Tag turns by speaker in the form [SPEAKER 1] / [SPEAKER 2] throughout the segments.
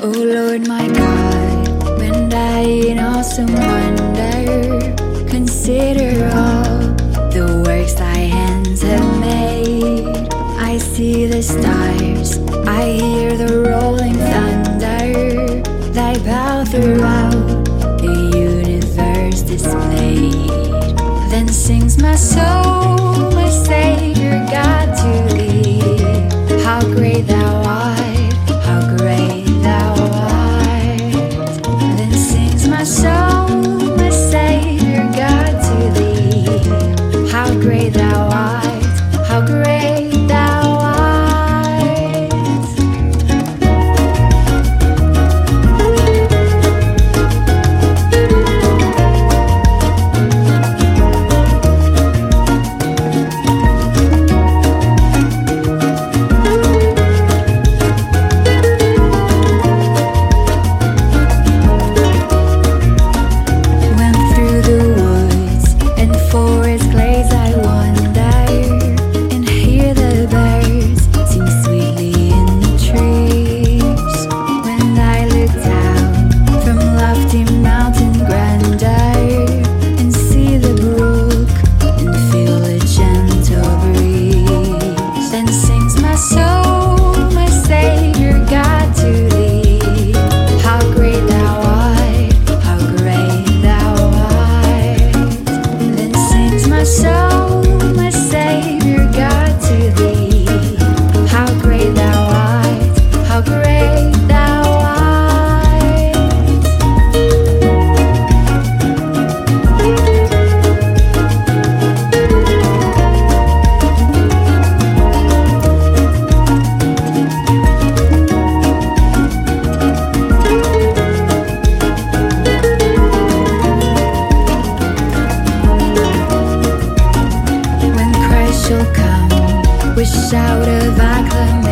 [SPEAKER 1] Oh Lord my God, when I in awesome wonder consider all the works thy hands have made, I see the stars, I hear the rolling thunder, thy power throughout the universe displayed. Then sings my soul, my Savior God to thee, how great thou art, sings come with shout of acclamation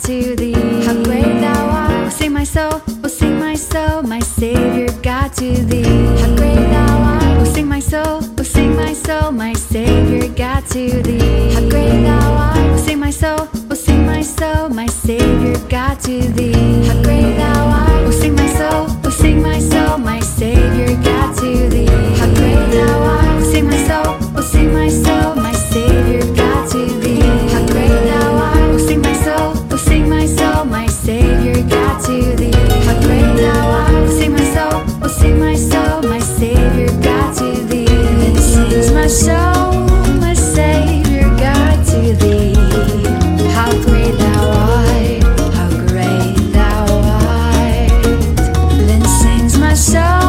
[SPEAKER 1] Savior to thee. How great thou art. Oh, sing my soul, oh, sing my soul, my Savior God to thee. How great thou art. Oh, sing my soul, oh, sing my soul, my Savior God to thee. How great thou art. Oh, sing my soul, oh, sing my soul, my Savior God to thee. How great thou art. Oh, sing my soul, oh, sing my soul, my Savior God to thee. How great thou art. Oh, sing my soul, oh, sing my soul, myself.